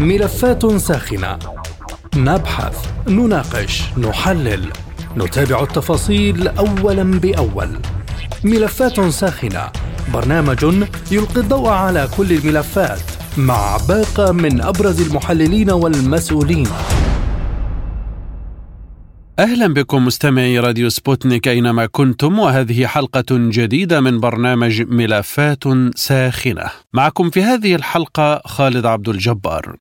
ملفات ساخنة. نبحث، نناقش، نحلل، نتابع التفاصيل أولا بأول. ملفات ساخنة. برنامج يلقي الضوء على كل الملفات مع باقة من أبرز المحللين والمسؤولين. أهلا بكم مستمعي راديو سبوتنيك أينما كنتم وهذه حلقة جديدة من برنامج ملفات ساخنة. معكم في هذه الحلقة خالد عبد الجبار.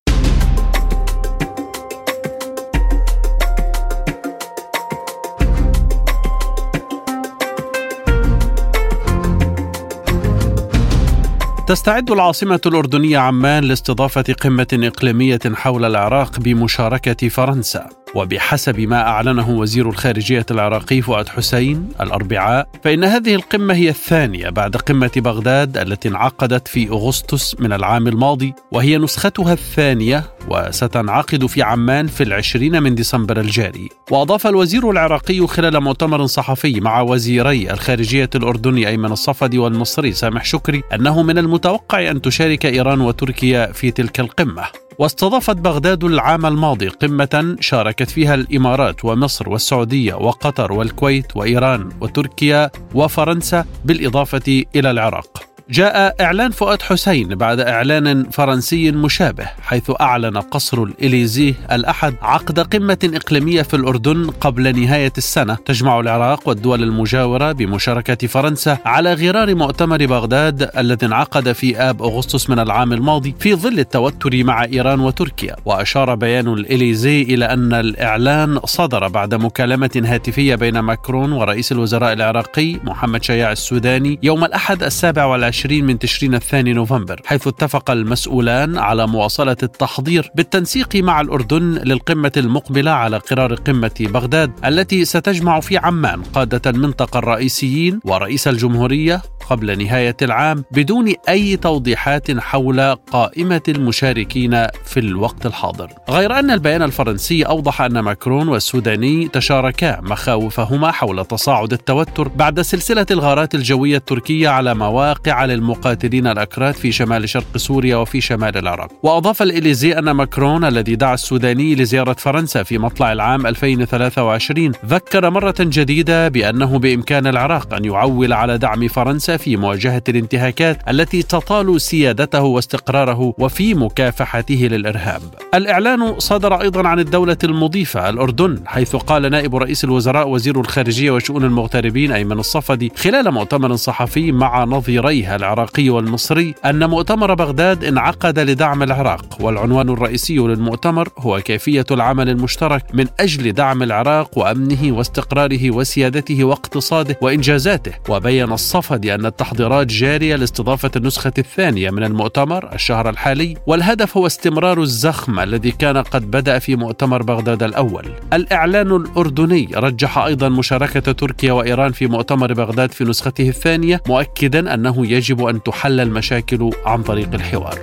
تستعد العاصمة الأردنية عمان لاستضافة قمة إقليمية حول العراق بمشاركة فرنسا. وبحسب ما أعلنه وزير الخارجية العراقي فؤاد حسين الأربعاء فإن هذه القمة هي الثانية بعد قمة بغداد التي انعقدت في أغسطس من العام الماضي وهي نسختها الثانية وستنعقد في عمان في العشرين من ديسمبر الجاري. وأضاف الوزير العراقي خلال مؤتمر صحفي مع وزيري الخارجية الأردني أيمن الصفدي والمصري سامح شكري أنه من المتوقع أن تشارك إيران وتركيا في تلك القمة. واستضافت بغداد العام الماضي قمة شاركت فيها الإمارات ومصر والسعودية وقطر والكويت وإيران وتركيا وفرنسا بالإضافة إلى العراق. جاء إعلان فؤاد حسين بعد إعلان فرنسي مشابه حيث أعلن قصر الإليزيه الأحد عقد قمة إقليمية في الأردن قبل نهاية السنة. تجمع العراق والدول المجاورة بمشاركة فرنسا على غرار مؤتمر بغداد الذي انعقد في آب أغسطس من العام الماضي في ظل التوتر مع إيران وتركيا. وأشار بيان الإليزيه إلى أن الإعلان صدر بعد مكالمة هاتفية بين ماكرون ورئيس الوزراء العراقي محمد شياع السوداني يوم الأحد السابع والعشرين العشرين من تشرين الثاني نوفمبر حيث اتفق المسؤولان على مواصلة التحضير بالتنسيق مع الأردن للقمة المقبلة على قرار قمة بغداد التي ستجمع في عمان قادة المنطقة الرئيسيين ورئيس الجمهورية قبل نهاية العام بدون أي توضيحات حول قائمة المشاركين في الوقت الحاضر. غير أن البيان الفرنسي أوضح أن ماكرون والسوداني تشاركا مخاوفهما حول تصاعد التوتر بعد سلسلة الغارات الجوية التركية على مواقع للمقاتلين الأكراد في شمال شرق سوريا وفي شمال العراق وأضاف الإليزي أن ماكرون الذي دعا السوداني لزيارة فرنسا في مطلع العام 2023 ذكر مرة جديدة بأنه بإمكان العراق أن يعول على دعم فرنسا في مواجهة الانتهاكات التي تطال سيادته واستقراره وفي مكافحته للإرهاب. الإعلان صدر أيضا عن الدولة المضيفة الأردن حيث قال نائب رئيس الوزراء وزير الخارجية وشؤون المغتربين أيمن الصفدي خلال مؤتمر صحفي مع نظيريها العراقي والمصري أن مؤتمر بغداد انعقد لدعم العراق والعنوان الرئيسي للمؤتمر هو كيفية العمل المشترك من أجل دعم العراق وأمنه واستقراره وسيادته واقتصاده وإنجازاته. وبين الصفدي أن التحضيرات جارية لاستضافة النسخة الثانية من المؤتمر الشهر الحالي والهدف هو استمرار الزخم الذي كان قد بدأ في مؤتمر بغداد الأول. الإعلان الأردني رجح أيضا مشاركة تركيا وإيران في مؤتمر بغداد في نسخته الثانية مؤكدا أنه يجب أن تحل المشاكل عن طريق الحوار.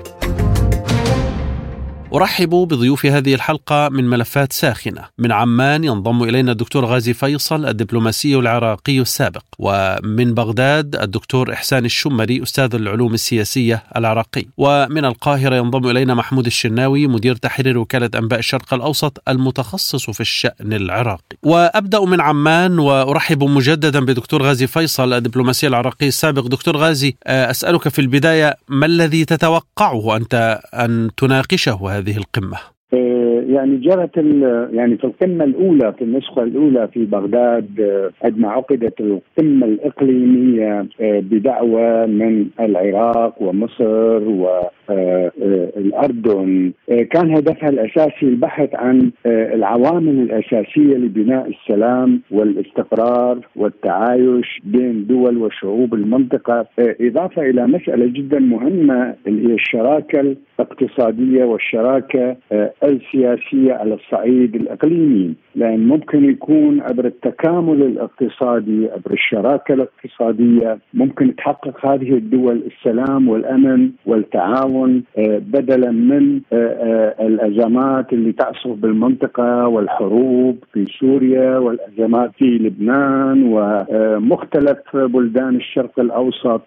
أرحب بضيوف هذه الحلقة من ملفات ساخنة. من عمان ينضم إلينا الدكتور غازي فيصل الدبلوماسي العراقي السابق ومن بغداد الدكتور إحسان الشمري أستاذ العلوم السياسية العراقي. ومن القاهرة ينضم إلينا محمود الشناوي مدير تحرير وكالة أنباء الشرق الأوسط المتخصص في الشأن العراقي. وأبدأ من عمان وأرحب مجددا بدكتور غازي فيصل الدبلوماسي العراقي السابق. دكتور غازي أسألك في البداية ما الذي تتوقعه أنت أن تناقشه هذه القمة؟ آه، يعني جرت يعني في القمة الأولى في النسخة الأولى في بغداد آه، عندما عقدت القمة الإقليمية آه، بدعوه من العراق ومصر والاردن كان هدفها الأساسي البحث عن العوامل الأساسية لبناء السلام والاستقرار والتعايش بين دول وشعوب المنطقة. إضافة إلى مسألة جدا مهمة اللي هي الشراكة الاقتصادية والشراكة السياسية على الصعيد الإقليمي لأن ممكن يكون عبر التكامل الاقتصادي عبر الشراكة الاقتصادية ممكن تحقق هذه الدول السلام والأمن والتعاون آه، بدلا من آه، آه، الأزمات اللي تعصف بالمنطقة والحروب في سوريا والأزمات في لبنان ومختلف بلدان الشرق الأوسط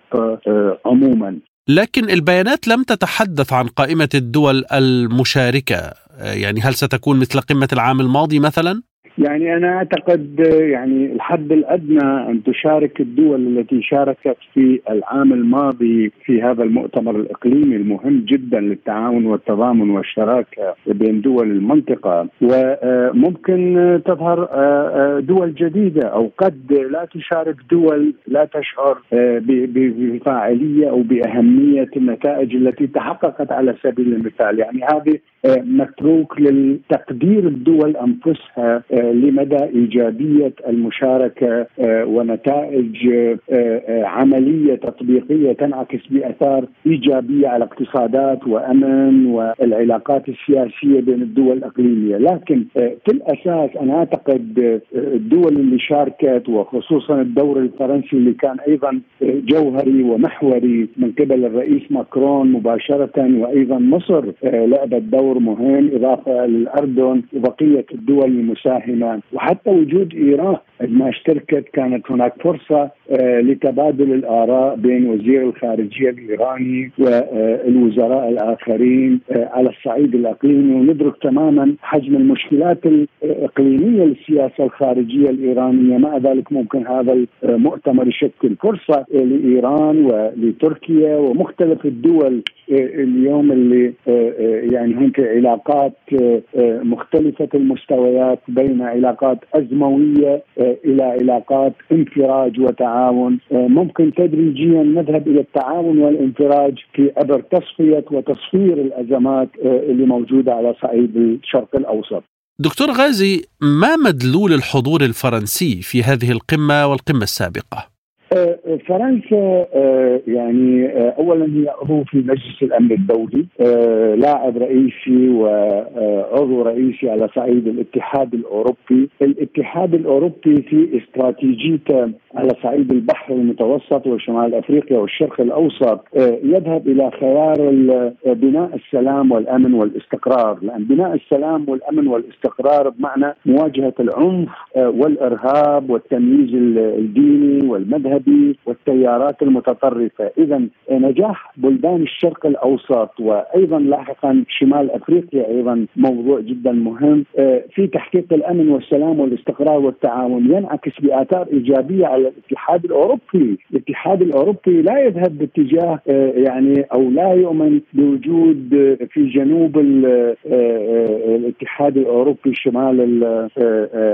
عموما. لكن البيانات لم تتحدث عن قائمة الدول المشاركة يعني هل ستكون مثل قمة العام الماضي مثلا؟ يعني أنا أعتقد يعني الحد الأدنى أن تشارك الدول التي شاركت في العام الماضي في هذا المؤتمر الإقليمي المهم جدا للتعاون والتضامن والشراكه بين دول المنطقة. وممكن تظهر دول جديدة أو قد لا تشارك دول لا تشعر بفاعلية أو بأهمية النتائج التي تحققت على سبيل المثال. يعني هذه متروك لتقدير الدول أنفسها لمدى إيجابية المشاركة آه، ونتائج آه، آه، عملية تطبيقية تنعكس بأثار إيجابية على اقتصادات وأمن والعلاقات السياسية بين الدول الإقليمية، لكن في الأساس أنا أعتقد الدول اللي شاركت وخصوصا الدور الفرنسي اللي كان أيضا جوهري ومحوري من قبل الرئيس ماكرون مباشرة وأيضا مصر لعبت دور مهم إضافة للأردن وبقيه الدول المساهمة هنا وحتى وجود إيران عندما اشتركت كانت هناك فرصة آه، لتبادل الآراء بين وزير الخارجية الإيراني والوزراء الآخرين آه، على الصعيد الأقليمي. وندرك تماما حجم المشكلات الإقليمية للسياسة الخارجية الإيرانية. مع ذلك ممكن هذا المؤتمر يشكل فرصة لإيران ولتركيا ومختلف الدول اليوم اللي يعني هناك علاقات مختلفة المستويات بين علاقات أزموية آه، إلى علاقات انفراج وتعاون آه، ممكن تدريجيا نذهب إلى التعاون والانفراج في عبر تصفية وتصفير الأزمات آه، اللي موجودة على صعيد الشرق الأوسط. دكتور غازي ما مدلول الحضور الفرنسي في هذه القمة والقمة السابقة؟ فرنسا آه، يعني آه، اولا هي عضو في مجلس الأمن الدولي آه، لاعب رئيسي وعضو رئيسي على صعيد الاتحاد الأوروبي، الاتحاد الأوروبي في استراتيجيته على صعيد البحر المتوسط وشمال أفريقيا والشرق الأوسط يذهب إلى خيار بناء السلام والأمن والاستقرار، لأن بناء السلام والأمن والاستقرار بمعنى مواجهة العنف والإرهاب والتمييز الديني والمذهبي الارهابي والتيارات المتطرفة، اذا نجاح بلدان الشرق الأوسط وأيضا لاحقا شمال أفريقيا أيضا موضوع جدا مهم. آه، في تحقيق الأمن والسلام والاستقرار والتعاون ينعكس بآثار إيجابية على الاتحاد الأوروبي، الاتحاد الأوروبي لا يذهب باتجاه آه، يعني أو لا يؤمن بوجود آه، في جنوب الاتحاد الأوروبي شمال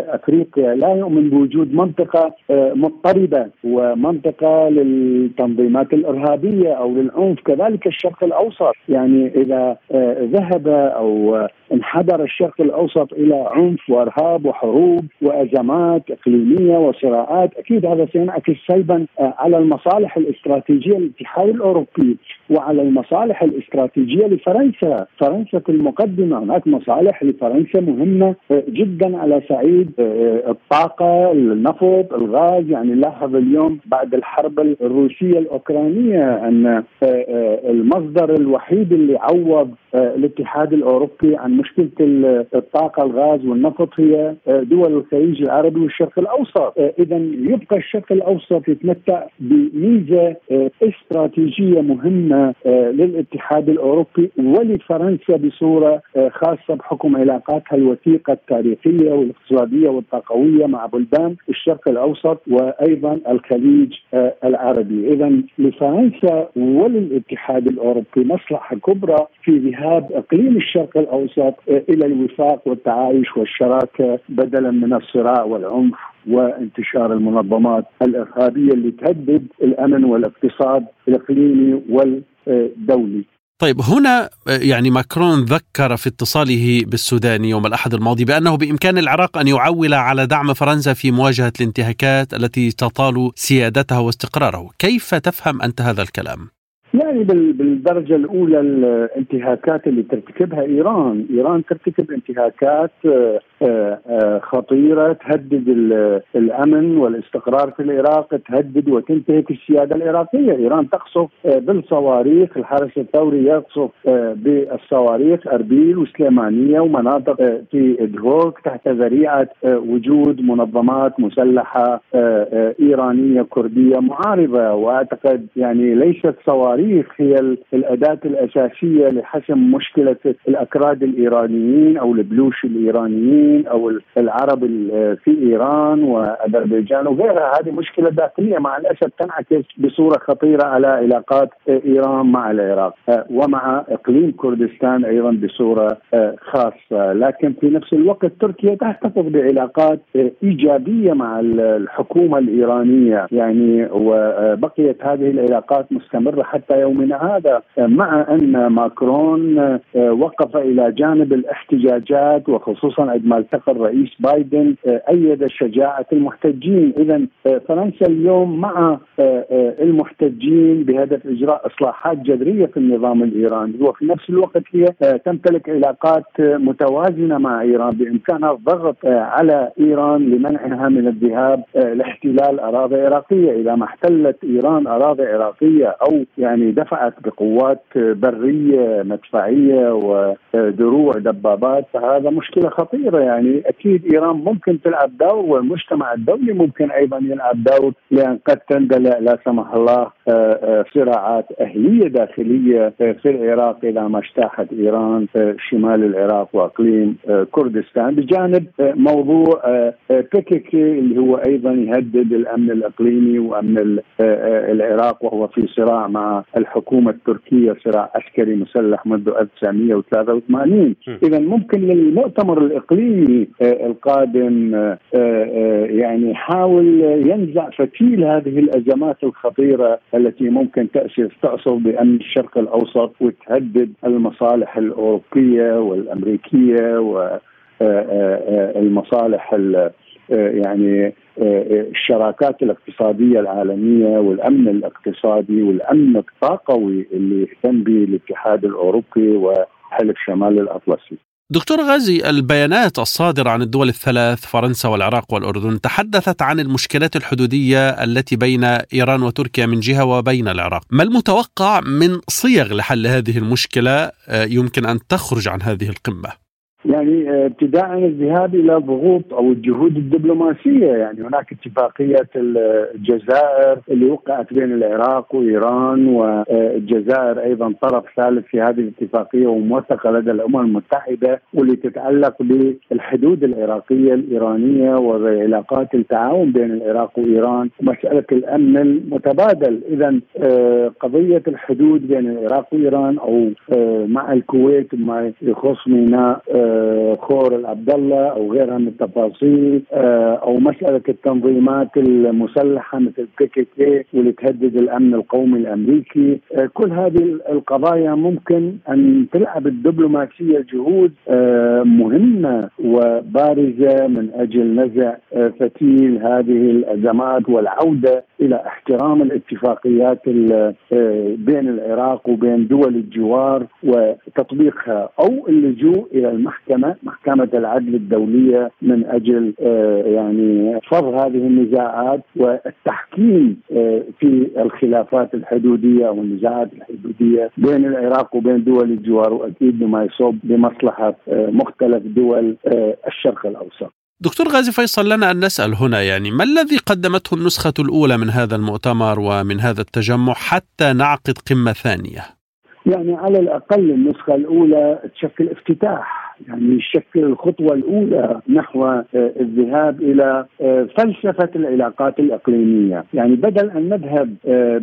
أفريقيا. لا يؤمن بوجود منطقة مضطربة و منطقة للتنظيمات الإرهابية أو للعنف كذلك الشرق الأوسط. يعني إذا آه، ذهب أو انحدر الشرق الأوسط إلى عنف وإرهاب وحروب وأزمات إقليمية وصراعات أكيد هذا سينعكس سلبا آه، على المصالح الاستراتيجية للاتحاد الأوروبي. وعلى المصالح الاستراتيجية لفرنسا، فرنسا في المقدمه هناك مصالح لفرنسا مهمة آه، جدا على صعيد الطاقة، النفط، الغاز، يعني نلاحظ اليوم بعد الحرب الروسية الأوكرانية أن آه، آه، المصدر الوحيد اللي عوض آه، الاتحاد الأوروبي عن مشكلة الطاقة الغاز والنفط هي دول الخليج العربي والشرق الأوسط، اذا يبقى الشرق الأوسط يتمتع بميزة استراتيجية مهمة للاتحاد الأوروبي ولفرنسا بصورة خاصة بحكم علاقاتها الوثيقة التاريخية والاقتصادية والطاقوية مع بلدان الشرق الأوسط وأيضا الخليج آه، العربي. اذا لفرنسا وللاتحاد الأوروبي مصلحة كبرى في ذهاب إقليم الشرق الأوسط آه، إلى الوفاق والتعايش والشراكة بدلا من الصراع والعنف. وانتشار المنظمات الإرهابية اللي تهدد الأمن والاقتصاد الإقليمي والدولي طيب هنا يعني ماكرون ذكر في اتصاله بالسودان يوم الأحد الماضي بأنه بإمكان العراق أن يعول على دعم فرنسا في مواجهة الانتهاكات التي تطال سيادتها واستقراره، كيف تفهم أنت هذا الكلام؟ يعني بالدرجة الأولى الانتهاكات اللي ترتكبها إيران، إيران ترتكب انتهاكات آه، آه، آه، خطيرة تهدد الأمن والاستقرار في العراق، تهدد وتنتهك السيادة العراقية، إيران تقصف بالصواريخ، الحرس الثوري يقصف بالصواريخ أربيل وسليمانية ومناطق في ادهوك تحت ذريعة وجود منظمات مسلحة إيرانية كردية معارضة. وأعتقد يعني ليست صواريخ الصواريخ هي الأداة الأساسية لحسم مشكلة الأكراد الإيرانيين أو البلوش الإيرانيين أو العرب في إيران وأذربيجان وغيرها. هذه مشكلة داخليه مع الاسف تنعكس بصورة خطيرة على علاقات إيران مع العراق ومع إقليم كردستان أيضا بصورة خاصة. لكن في نفس الوقت تركيا تحتفظ بعلاقات إيجابية مع الحكومة الإيرانية. يعني وبقيت هذه العلاقات مستمرة حتى يومنا هذا مع أن ماكرون وقف إلى جانب الاحتجاجات وخصوصا عندما التقى الرئيس بايدن أيد شجاعة المحتجين. اذا فرنسا اليوم مع المحتجين بهدف إجراء إصلاحات جذرية في النظام الإيراني. وفي نفس الوقت هي تمتلك علاقات متوازنة مع إيران بإمكانها الضغط على إيران لمنعها من الذهاب لاحتلال أراضي عراقيه إذا ما احتلت إيران أراضي عراقيه أو يعني دفعت بقوات برية مدفعية ودروع دبابات فهذا مشكلة خطيرة يعني. أكيد إيران ممكن تلعب دور والمجتمع الدولي ممكن أيضا يلعب دور لأن قد تندلع لا سمح الله صراعات أهلية داخلية في العراق إذا ما اجتاحت إيران شمال العراق وأقليم كردستان بجانب موضوع بيكيكي اللي هو أيضا يهدد الأمن الإقليمي وأمن العراق وهو في صراع مع الحكومة التركية صراع عسكري مسلح منذ 1983 اذا ممكن للمؤتمر الإقليمي القادم يعني يحاول ينزع فتيل هذه الأزمات الخطيرة التي ممكن تأسف تأصل بأمن الشرق الأوسط وتهدد المصالح الأوروبية والأمريكية والمصالح يعني الشراكات الاقتصادية العالمية والأمن الاقتصادي والأمن الطاقوي اللي يهتم به الاتحاد الأوروبي وحلف شمال الأطلسي. دكتور غازي البيانات الصادرة عن الدول الثلاث فرنسا والعراق والأردن تحدثت عن المشكلات الحدودية التي بين إيران وتركيا من جهة وبين العراق. ما المتوقع من صيغ لحل هذه المشكلة؟ يمكن أن تخرج عن هذه القمة؟ يعني ابتداء الذهاب إلى الضغوط أو الجهود الدبلوماسية. يعني هناك اتفاقية الجزائر اللي وقعت بين العراق وإيران والجزائر أيضا طرف ثالث في هذه الاتفاقية وموثقة لدى الأمم المتحدة واللي تتعلق بالحدود العراقية الإيرانية وعلاقات التعاون بين العراق وإيران. ومساله الأمن المتبادل. اذا قضية الحدود بين العراق وإيران أو مع الكويت ما يخص ميناء خور العبد الله أو غيرها من التفاصيل أو مسألة التنظيمات المسلحة مثل كي كي واللي تهدد الأمن القومي الأمريكي. كل هذه القضايا ممكن أن تلعب الدبلوماسية جهود مهمة وبارزة من أجل نزع فتيل هذه الأزمات والعودة إلى احترام الاتفاقيات بين العراق وبين دول الجوار وتطبيقها أو اللجوء إلى المحكمة محكمة العدل الدولية من أجل يعني فض هذه النزاعات والتحكيم في الخلافات الحدودية أو النزاعات الحدودية بين العراق وبين دول الجوار وأكيد بما يصب بمصلحة مختلف دول الشرق الأوسط. دكتور غازي فيصل لنا أن نسأل هنا يعني ما الذي قدمته النسخة الأولى من هذا المؤتمر ومن هذا التجمع حتى نعقد قمة ثانية يعني على الأقل النسخة الأولى تشكل افتتاح يعني يشكل الخطوة الأولى نحو الذهاب إلى فلسفة العلاقات الإقليمية. يعني بدل أن نذهب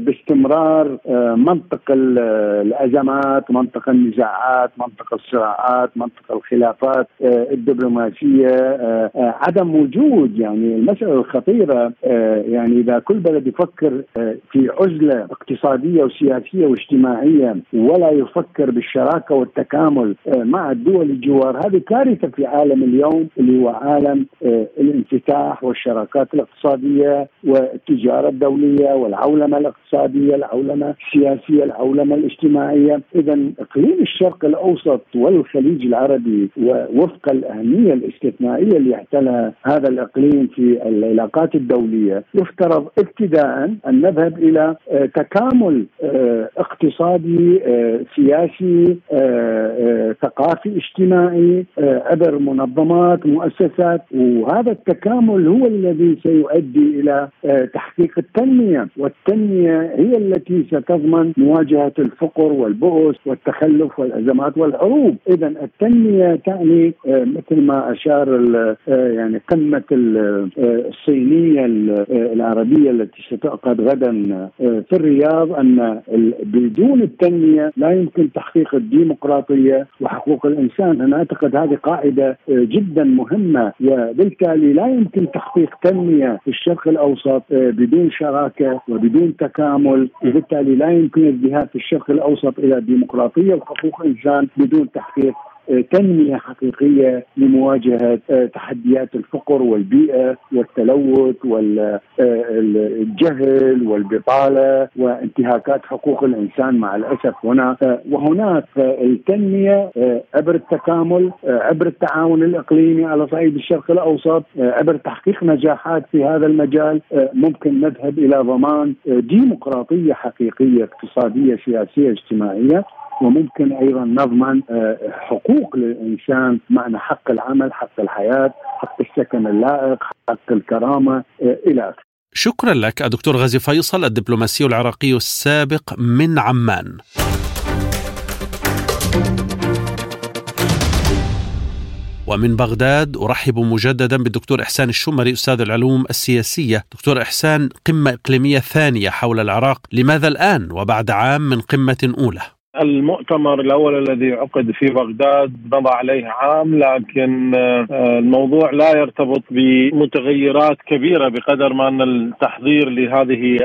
باستمرار منطق الأزمات منطق النزاعات منطق الصراعات منطق الخلافات الدبلوماسية عدم وجود يعني المسألة الخطيرة يعني إذا كل بلد يفكر في عزلة اقتصادية وسياسية واجتماعية ولا يفكر بالشراكة والتكامل مع الدول الجوار هذه كارثة في عالم اليوم اللي هو عالم الانفتاح والشراكات الاقتصادية والتجارة الدولية والعولمة الاقتصادية العولمة السياسية العولمة الاجتماعية. إذا إقليم الشرق الأوسط والخليج العربي ووفق الأهمية الاستثنائية اللي يحتلها هذا الإقليم في العلاقات الدولية يفترض ابتداء أن نذهب إلى تكامل اقتصادي سياسي ثقافي اجتماعي اجتماعي عبر منظمات مؤسسات وهذا التكامل هو الذي سيؤدي إلى تحقيق التنمية. والتنمية هي التي ستضمن مواجهة الفقر والبؤس والتخلف والأزمات والحروب. اذا التنمية تعني مثل ما أشار يعني قمة الصينية العربية التي ستعقد غدا في الرياض أن بدون التنمية لا يمكن تحقيق الديمقراطية وحقوق الإنسان. أنا أعتقد هذه قاعدة جدا مهمة. وبالتالي لا يمكن تحقيق تنمية في الشرق الأوسط بدون شراكة وبدون تكامل. وبالتالي لا يمكن الذهاب في الشرق الأوسط إلى ديمقراطيه وحقوق انسان بدون تحقيق تنمية حقيقية لمواجهة آه، تحديات الفقر والبيئة والتلوث والجهل آه، والبطالة وانتهاكات حقوق الإنسان مع الأسف هنا. آه، وهناك التنمية عبر التكامل عبر التعاون الإقليمي على صعيد الشرق الأوسط عبر تحقيق نجاحات في هذا المجال ممكن نذهب إلى ضمان ديمقراطية حقيقية اقتصادية سياسية اجتماعية. وممكن أيضا نضمن آه، حقوق للإنسان معنى حق العمل، حق الحياة، حق السكن اللائق، حق الكرامة آه، إلى آخره. شكرا لك الدكتور غازي فيصل الدبلوماسي العراقي السابق من عمان. ومن بغداد أرحب مجددا بالدكتور إحسان الشمري أستاذ العلوم السياسية دكتور إحسان قمة إقليمية ثانية حول العراق لماذا الآن وبعد عام من قمة أولى المؤتمر الأول الذي عقد في بغداد مضى عليه عام لكن آه، الموضوع لا يرتبط بمتغيرات كبيرة بقدر ما أن التحضير لهذه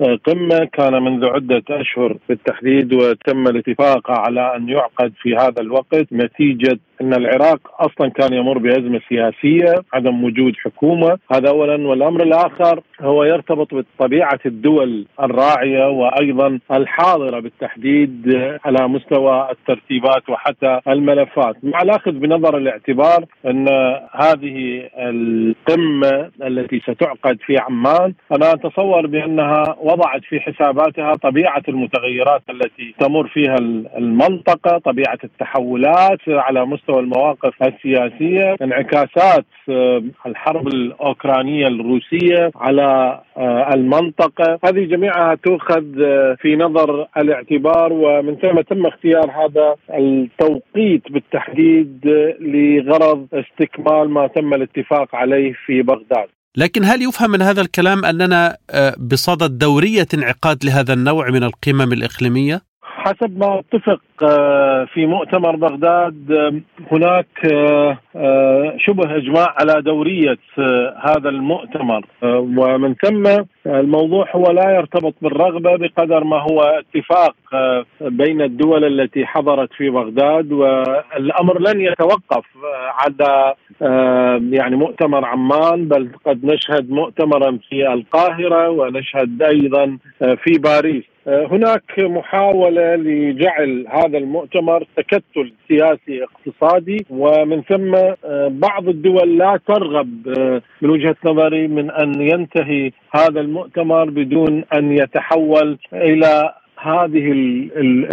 القمة كان منذ عدة أشهر بالتحديد وتم الاتفاق على أن يعقد في هذا الوقت نتيجة إن العراق أصلا كان يمر بأزمة سياسية، عدم وجود حكومة، هذا اولا. والأمر الآخر هو يرتبط بطبيعة الدول الراعية وأيضا الحاضرة بالتحديد على مستوى الترتيبات وحتى الملفات، مع الأخذ بنظر الاعتبار إن هذه القمة التي ستعقد في عمان أنا أتصور بأنها وضعت في حساباتها طبيعة المتغيرات التي تمر فيها المنطقة، طبيعة التحولات على مستوى مستوى المواقف السياسية انعكاسات آه، الحرب الأوكرانية الروسية على آه، المنطقة هذه جميعها تؤخذ آه، في نظر الاعتبار ومن ثم تم اختيار هذا التوقيت بالتحديد لغرض استكمال ما تم الاتفاق عليه في بغداد لكن هل يفهم من هذا الكلام أننا بصدد دورية انعقاد لهذا النوع من القمم الإقليمية؟ حسب ما اتفق آه، في مؤتمر بغداد هناك آه، آه، شبه إجماع على دورية هذا المؤتمر. ومن ثم الموضوع هو لا يرتبط بالرغبة بقدر ما هو اتفاق بين الدول التي حضرت في بغداد. والأمر لن يتوقف على يعني مؤتمر عمان بل قد نشهد مؤتمرا في القاهرة ونشهد أيضا في باريس. هناك محاولة لجعل هذا المؤتمر تكتل سياسي اقتصادي ومن ثم آه، بعض الدول لا ترغب آه، من وجهة نظري من أن ينتهي هذا المؤتمر بدون أن يتحول إلى هذه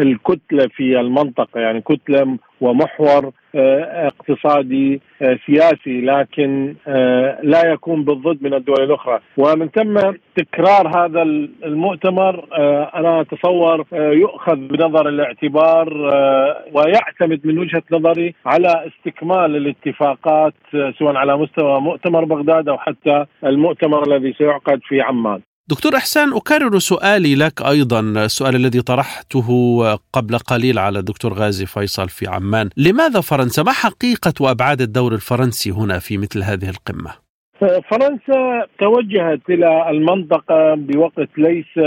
الكتلة في المنطقة يعني كتلة ومحور آه، اقتصادي آه، سياسي لكن آه، لا يكون بالضد من الدول الأخرى. ومن ثم تكرار هذا المؤتمر أنا أتصور يؤخذ بنظر الاعتبار ويعتمد من وجهة نظري على استكمال الاتفاقات سواء على مستوى مؤتمر بغداد أو حتى المؤتمر الذي سيعقد في عمان. دكتور إحسان أكرر سؤالي لك أيضا السؤال الذي طرحته قبل قليل على الدكتور غازي فيصل في عمان، لماذا فرنسا؟ ما حقيقة وابعاد الدور الفرنسي هنا في مثل هذه القمة؟ فرنسا توجهت إلى المنطقة بوقت ليس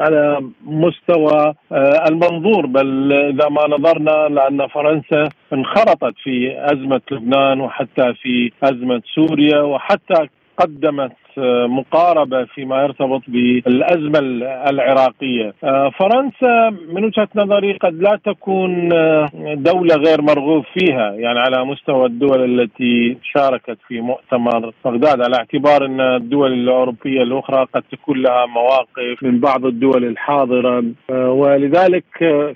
على مستوى آه، المنظور بل إذا ما نظرنا لأن فرنسا انخرطت في أزمة لبنان وحتى في أزمة سوريا وحتى قدمت مقاربة فيما يرتبط بالأزمة العراقية. فرنسا من وجهة نظري قد لا تكون دولة غير مرغوب فيها يعني على مستوى الدول التي شاركت في مؤتمر بغداد على اعتبار أن الدول الأوروبية الأخرى قد تكون لها مواقف من بعض الدول الحاضرة ولذلك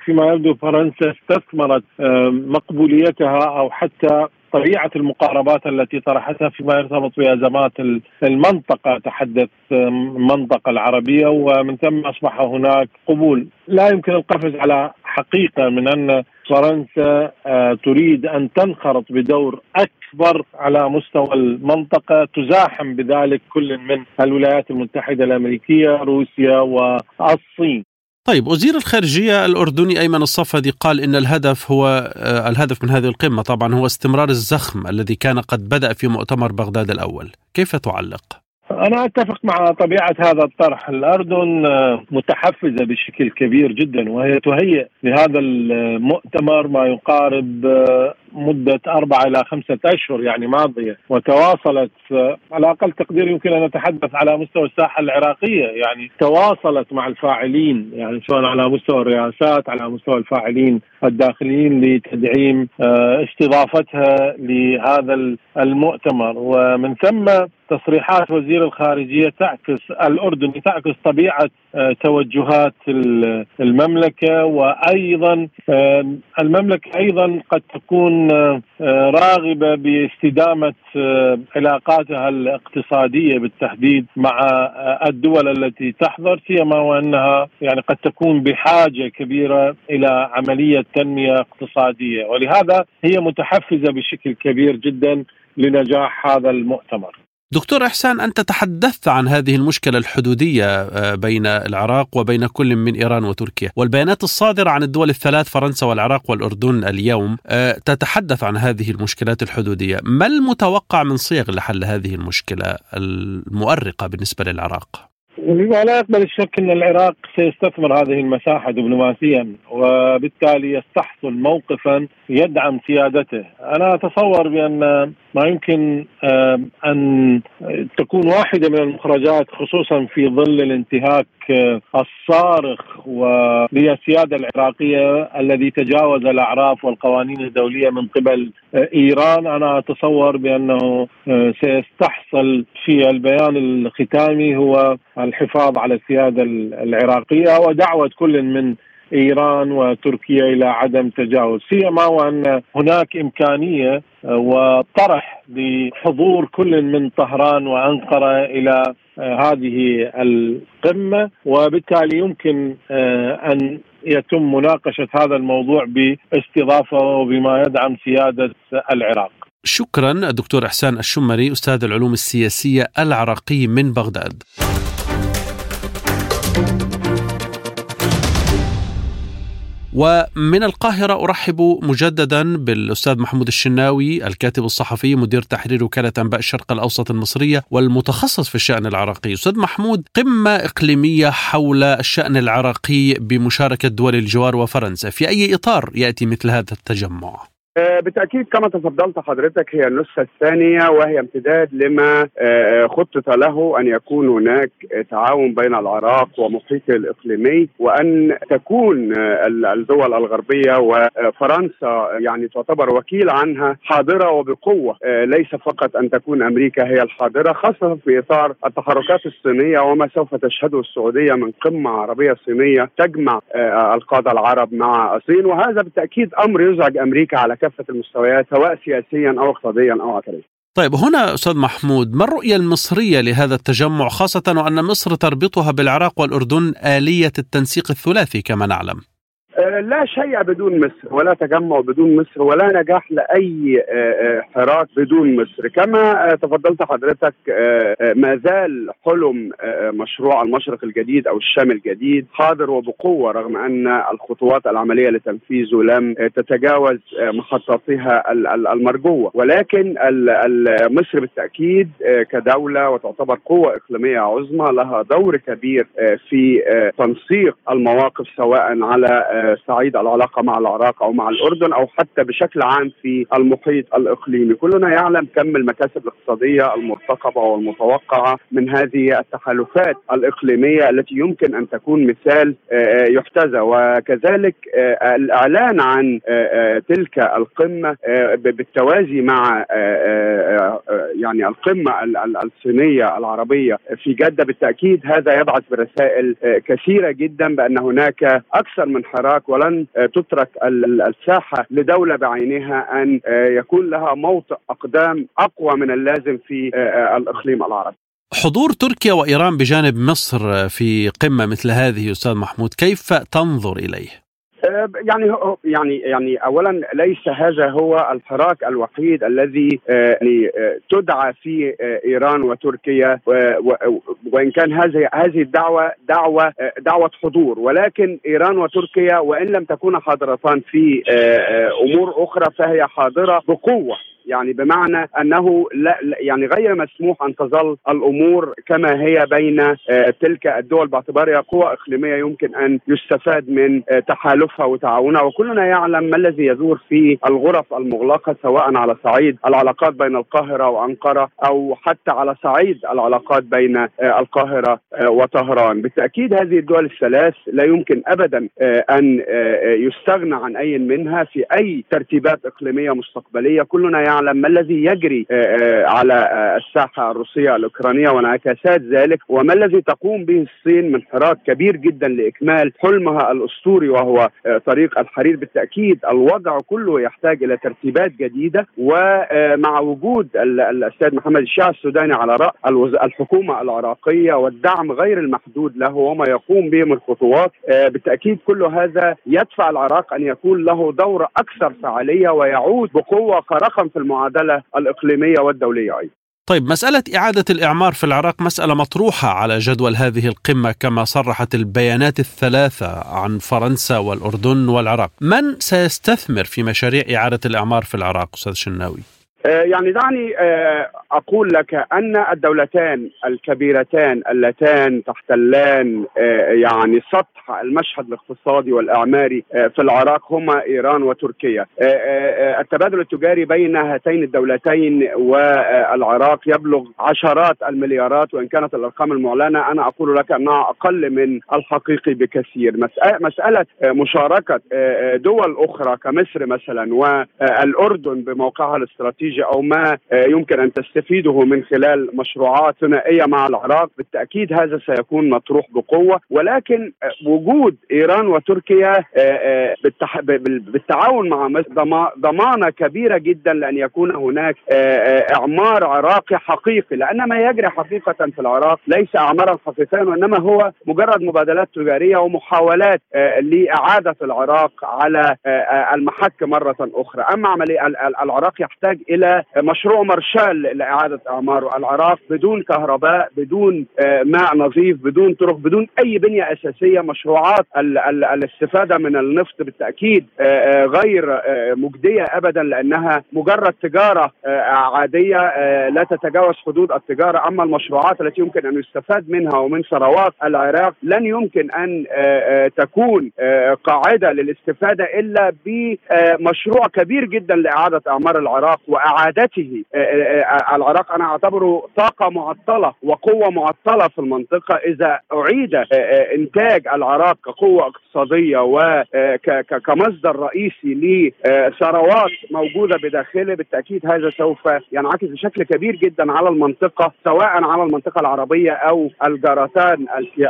فيما يبدو فرنسا استثمرت مقبوليتها أو حتى طبيعه المقاربات التي طرحتها فيما يرتبط بازمات المنطقة تحدث المنطقة العربية ومن ثم أصبح هناك قبول. لا يمكن القفز على حقيقة من أن فرنسا آه، تريد أن تنخرط بدور أكبر على مستوى المنطقة تزاحم بذلك كل من الولايات المتحدة الأمريكية روسيا والصين. طيب وزير الخارجية الأردني أيمن الصفدي قال إن الهدف هو آه، الهدف من هذه القمة طبعا هو استمرار الزخم الذي كان قد بدأ في مؤتمر بغداد الأول كيف تعلق؟ أنا أتفق مع طبيعة هذا الطرح الأردن آه، متحفزة بشكل كبير جدا وهي تهيئ لهذا المؤتمر ما يقارب آه، مدة أربعة إلى خمسة أشهر يعني ماضية وتواصلت آه، على أقل تقدير يمكن أن نتحدث على مستوى الساحة العراقية يعني تواصلت مع الفاعلين يعني سواء على مستوى الرئاسات على مستوى الفاعلين الداخليين لتدعيم استضافتها لهذا المؤتمر. ومن ثم تصريحات وزير الخارجية تعكس الاردن تعكس طبيعة آه، توجهات المملكة وأيضا المملكة أيضا قد تكون آه، راغبة باستدامة آه، علاقاتها الاقتصادية بالتحديد مع الدول التي تحضر سيما وأنها يعني قد تكون بحاجة كبيرة إلى عملية تنمية اقتصادية ولهذا هي متحفزة بشكل كبير جدا لنجاح هذا المؤتمر. دكتور إحسان أنت تحدثت عن هذه المشكلة الحدودية آه، بين العراق وبين كل من إيران وتركيا والبيانات الصادرة عن الدول الثلاث فرنسا والعراق والأردن اليوم آه، تتحدث عن هذه المشكلات الحدودية ما المتوقع من صيغ لحل هذه المشكلة المؤرقة بالنسبة للعراق؟ لا يقبل الشك أن العراق سيستثمر هذه المساحة دبلوماسيا وبالتالي يستحصل موقفا يدعم سيادته، أنا أتصور بأن ما يمكن أن تكون واحدة من المخرجات خصوصا في ظل الانتهاك الصارخ للسياده العراقية الذي تجاوز الأعراف والقوانين الدولية من قبل إيران، أنا أتصور بأنه سيستحصل في البيان الختامي هو الحفاظ على السيادة العراقية ودعوة كل من إيران وتركيا إلى عدم تجاوز سيما وأن هناك إمكانية وطرح بحضور كل من طهران وأنقرة إلى هذه القمة وبالتالي يمكن أن يتم مناقشة هذا الموضوع باستضافة وبما يدعم سيادة العراق. شكرا دكتور إحسان الشمري أستاذ العلوم السياسية العراقي من بغداد. ومن القاهرة أرحب مجددا بالأستاذ محمود الشناوي الكاتب الصحفي مدير تحرير وكالة أنباء الشرق الأوسط المصرية والمتخصص في الشأن العراقي أستاذ محمود قمة إقليمية حول الشأن العراقي بمشاركة دول الجوار وفرنسا في أي إطار يأتي مثل هذا التجمع؟ آه، بالتأكيد كما تفضلت حضرتك هي النسخة الثانية وهي امتداد لما آه، خطط له أن يكون هناك تعاون بين العراق ومحيطه الإقليمي وأن تكون آه، الدول الغربية وفرنسا يعني تعتبر وكيل عنها حاضرة وبقوة. ليس فقط أن تكون أمريكا هي الحاضرة خاصة في إطار التحركات الصينية وما سوف تشهده السعودية من قمة عربية صينية تجمع القادة العرب مع الصين. وهذا بالتأكيد أمر يزعج أمريكا على كافة المستويات سواء سياسيا أو اقتصاديا أو عسكريا. طيب هنا أستاذ محمود ما الرؤية المصرية لهذا التجمع خاصة وأن مصر تربطها بالعراق والأردن آلية التنسيق الثلاثي كما نعلم؟ آه، لا شيء بدون مصر ولا تجمع بدون مصر ولا نجاح لأي آه، آه، حراك بدون مصر. كما تفضلت حضرتك ما زال حلم مشروع المشرق الجديد أو الشام الجديد حاضر وبقوة رغم أن الخطوات العملية لتنفيذه لم تتجاوز محطاتها المرجوة. ولكن مصر بالتأكيد كدولة وتعتبر قوة إقليمية عظمى لها دور كبير في تنسيق المواقف سواء على صعيد العلاقة مع العراق أو مع الأردن أو حتى بشكل عام في المحيط الإقليمي، كلنا يعلم كم المكاسب الاقتصادية المرتقبة والمتوقعة من هذه التحالفات الإقليمية التي يمكن أن تكون مثال يحتذى. وكذلك الإعلان عن تلك القمة بالتوازي مع يعني القمة الصينية العربية في جدة بالتأكيد هذا يبعث برسائل كثيرة جدا بأن هناك أكثر من حراك ولن تترك الساحة لدولة بعينها أن يكون لها موطئ أقدام أقوى من اللازم في الإقليم العربي. حضور تركيا وإيران بجانب مصر في قمة مثل هذه أستاذ محمود كيف تنظر إليه؟ يعني يعني يعني اولا ليس هذا هو الحراك الوحيد الذي يعني تدعى فيه إيران وتركيا وإن كان هذه هذه الدعوة دعوة دعوة حضور. ولكن إيران وتركيا وإن لم تكونا حاضرتان في أمور أخرى فهي حاضرة بقوة. يعني بمعنى أنه لا يعني غير مسموح أن تظل الأمور كما هي بين تلك الدول. باعتبارها قوى إقليمية يمكن أن يستفاد من تحالفها وتعاونها. وكلنا يعلم ما الذي يدور في الغرف المغلقة سواء على صعيد العلاقات بين القاهرة وأنقرة أو حتى على صعيد العلاقات بين القاهرة وطهران. بالتأكيد هذه الدول الثلاث لا يمكن ابدا أن يستغنى عن أي منها في أي ترتيبات إقليمية مستقبلية. كلنا يعلم ما الذي يجري على الساحة الروسية الأوكرانية وانعكاسات ذلك وما الذي تقوم به الصين من حراك كبير جدا لإكمال حلمها الأسطوري وهو طريق الحرير. بالتأكيد الوضع كله يحتاج إلى ترتيبات جديدة ومع وجود الاستاذ محمد الشاه السوداني على راس الحكومة العراقية والدعم غير المحدود له وما يقوم به من خطوات بالتأكيد كل هذا يدفع العراق أن يكون له دور أكثر فعالية ويعود بقوة كرقم في المعادلة الإقليمية والدولية أيضا. طيب مسألة إعادة الإعمار في العراق مسألة مطروحة على جدول هذه القمة كما صرحت البيانات الثلاثة عن فرنسا والأردن والعراق من سيستثمر في مشاريع إعادة الإعمار في العراق أستاذ شناوي؟ يعني دعني أقول لك أن الدولتان الكبيرتان اللتان تحتلان يعني سطح المشهد الاقتصادي والإعماري في العراق هما إيران وتركيا. التبادل التجاري بين هاتين الدولتين والعراق يبلغ عشرات المليارات وإن كانت الأرقام المعلنة أنا أقول لك أنها أقل من الحقيقي بكثير. مسألة مشاركة دول أخرى كمصر مثلا والأردن بموقعها الاستراتيجي أو ما يمكن أن تستفيده من خلال مشروعات ثنائيه مع العراق. بالتأكيد هذا سيكون مطروح بقوة. ولكن وجود إيران وتركيا بالتعاون مع مصر ضمانة كبيرة جدا لأن يكون هناك إعمار عراقي حقيقي. لأن ما يجري حقيقة في العراق ليس اعمارا حقيقيا وإنما هو مجرد مبادلات تجارية ومحاولات لإعادة العراق على المحك مرة أخرى. أما عملية العراق يحتاج إلى مشروع مارشال لإعادة اعماره العراق بدون كهرباء بدون ماء نظيف بدون طرق بدون أي بنية أساسية مشروعات ال ال الاستفادة من النفط بالتأكيد غير مجدية ابدا لأنها مجرد تجارة عادية لا تتجاوز حدود التجارة. أما المشروعات التي يمكن أن يستفاد منها ومن ثروات العراق لن يمكن أن تكون قاعدة للاستفادة إلا بمشروع كبير جدا لإعادة إعمار العراق واعادته العراق أنا أعتبره طاقة معطلة وقوة معطلة في المنطقة إذا أعيد إنتاج العراق كقوة اقتصادية وكمصدر رئيسي لثروات موجودة بداخله بالتأكيد هذا سوف ينعكس بشكل كبير جدا على المنطقة سواء على المنطقة العربية أو الجارتان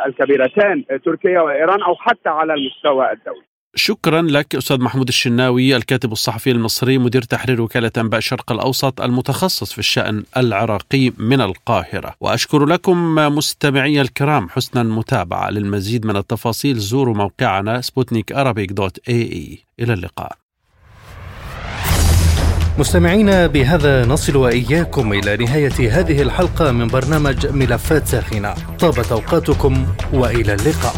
الكبيرتان تركيا وإيران أو حتى على المستوى الدولي. شكرا لك أستاذ محمود الشناوي الكاتب الصحفي المصري مدير تحرير وكالة أنباء الشرق الأوسط المتخصص في الشأن العراقي من القاهرة. وأشكر لكم مستمعي الكرام حسن المتابعة. للمزيد من التفاصيل زوروا موقعنا سبوتنيك dot ae. إلى اللقاء. مستمعينا بهذا نصل وإياكم إلى نهاية هذه الحلقة من برنامج ملفات ساخنة. طابت أوقاتكم وإلى اللقاء.